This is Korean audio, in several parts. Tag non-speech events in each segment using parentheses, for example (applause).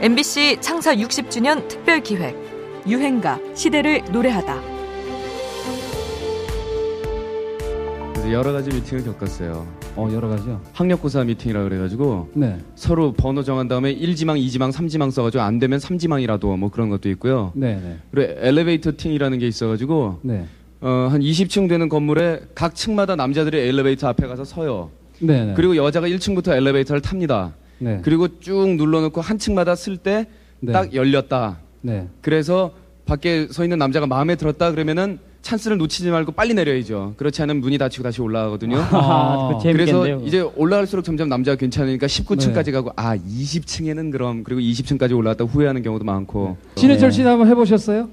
MBC 창사 60주년 특별 기획 유행가 시대를 노래하다. 그래서 여러 가지 미팅을 겪었어요. 어 여러 가지요. 학력고사 미팅이라 그래가지고 네, 서로 번호 정한 다음에 1지망, 2지망, 3지망 써가지고 안 되면 3지망이라도 뭐 그런 것도 있고요. 네, 네, 그리고 엘리베이터 팅이라는 게 있어가지고 네, 어, 한 20층 되는 건물에 각 층마다 남자들이 엘리베이터 앞에 가서 서요. 네, 네. 그리고 여자가 1층부터 엘리베이터를 탑니다. 네, 그리고 쭉 눌러놓고 한 층마다 쓸 때 딱 네. 열렸다. 네, 그래서 밖에 서 있는 남자가 마음에 들었다 그러면은 찬스를 놓치지 말고 빨리 내려야죠. 그렇지 않으면 문이 닫히고 다시 올라가거든요. 아, 그 재밌겠네요. 그래서 이제 올라갈수록 점점 남자가 괜찮으니까 19층까지 네. 가고 아 20층에는 그럼 그리고 20층까지 올라갔다 후회하는 경우도 많고 신해철 네. 씨는 한번 해보셨어요?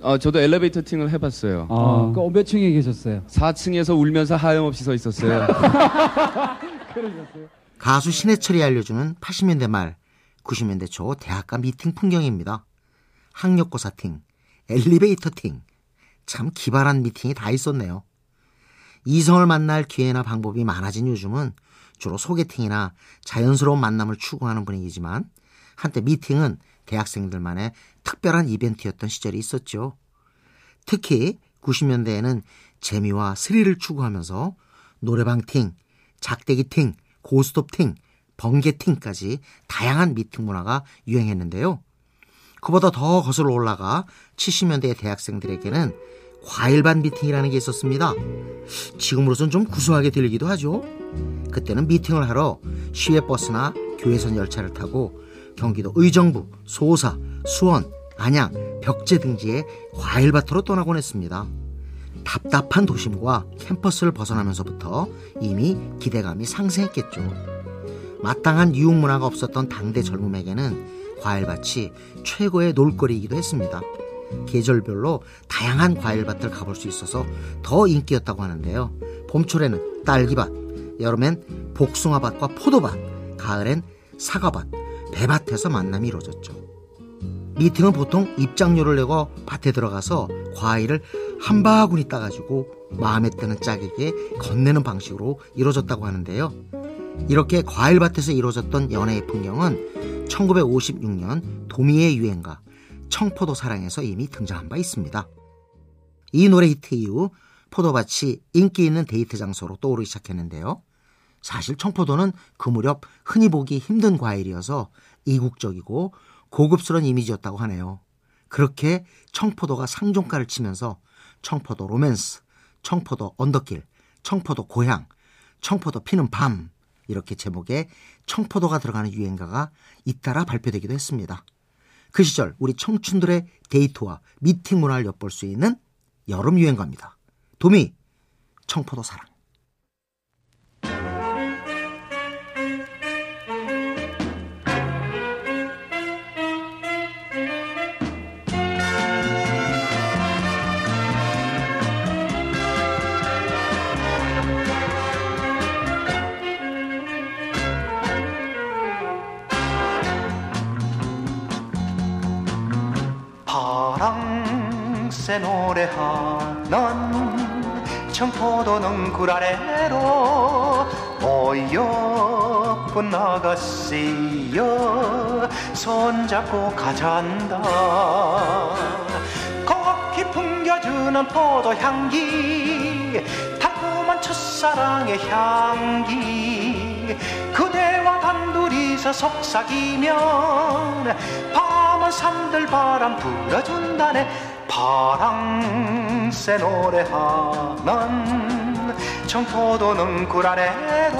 어, 저도 엘리베이터 팅을 해봤어요. 아, 그몇 층에 계셨어요? 4층에서 울면서 하염없이 서 있었어요. (laughs) 가수 신해철이 알려주는 80년대 말, 90년대 초 대학가 미팅 풍경입니다. 학력고사 팅, 엘리베이터 팅, 참 기발한 미팅이 다 있었네요. 이성을 만날 기회나 방법이 많아진 요즘은 주로 소개팅이나 자연스러운 만남을 추구하는 분위기지만 한때 미팅은 대학생들만의 특별한 이벤트였던 시절이 있었죠. 특히 90년대에는 재미와 스릴을 추구하면서 노래방 팅, 작대기 팅, 고스톱 팅, 번개 팅까지 다양한 미팅 문화가 유행했는데요. 그보다 더 거슬러 올라가 70년대 대학생들에게는 과일반 미팅이라는 게 있었습니다. 지금으로선 좀 구수하게 들리기도 하죠. 그때는 미팅을 하러 시외버스나 교회선 열차를 타고 경기도 의정부, 소사, 수원, 안양, 벽제 등지에 과일밭으로 떠나곤 했습니다. 답답한 도심과 캠퍼스를 벗어나면서부터 이미 기대감이 상승했겠죠. 마땅한 유흥 문화가 없었던 당대 젊음에게는 과일밭이 최고의 놀거리이기도 했습니다. 계절별로 다양한 과일밭을 가볼 수 있어서 더 인기였다고 하는데요. 봄철에는 딸기밭, 여름엔 복숭아밭과 포도밭, 가을엔 사과밭, 배밭에서 만남이 이루어졌죠. 미팅은 보통 입장료를 내고 밭에 들어가서 과일을 한 바구니 따가지고 마음에 드는 짝에게 건네는 방식으로 이루어졌다고 하는데요. 이렇게 과일밭에서 이루어졌던 연애의 풍경은 1956년 도미의 유행가 청포도 사랑에서 이미 등장한 바 있습니다. 이 노래 히트 이후 포도밭이 인기 있는 데이트 장소로 떠오르기 시작했는데요. 사실 청포도는 그 무렵 흔히 보기 힘든 과일이어서 이국적이고 고급스러운 이미지였다고 하네요. 그렇게 청포도가 상종가를 치면서 청포도 로맨스, 청포도 언덕길, 청포도 고향, 청포도 피는 밤 이렇게 제목에 청포도가 들어가는 유행가가 잇따라 발표되기도 했습니다. 그 시절 우리 청춘들의 데이트와 미팅 문화를 엿볼 수 있는 여름 유행가입니다. 도미 청포도 사랑 새 노래하는 청포도는 굴 아래로 어여쁜 아가씨여 손잡고 가잔다. 거기 풍겨주는 포도 향기 달콤한 첫사랑의 향기. 그대와 단둘이서 속삭이면 밤은 산들바람 불어준다네 파랑새 노래하는 청포도 는 굴 아래로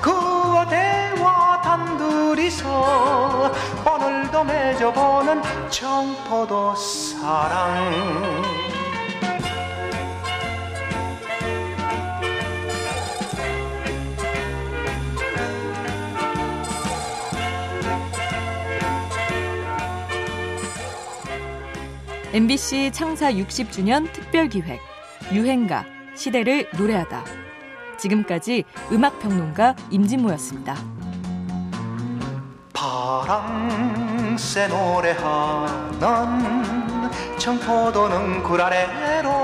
그대와 단둘이서 오늘도 맺어보는 청포도 사랑 MBC 창사 60주년 특별 기획 유행가 시대를 노래하다. 지금까지 음악 평론가 임진모였습니다. 파랑새 노래 하는 청포도는 굴 아래로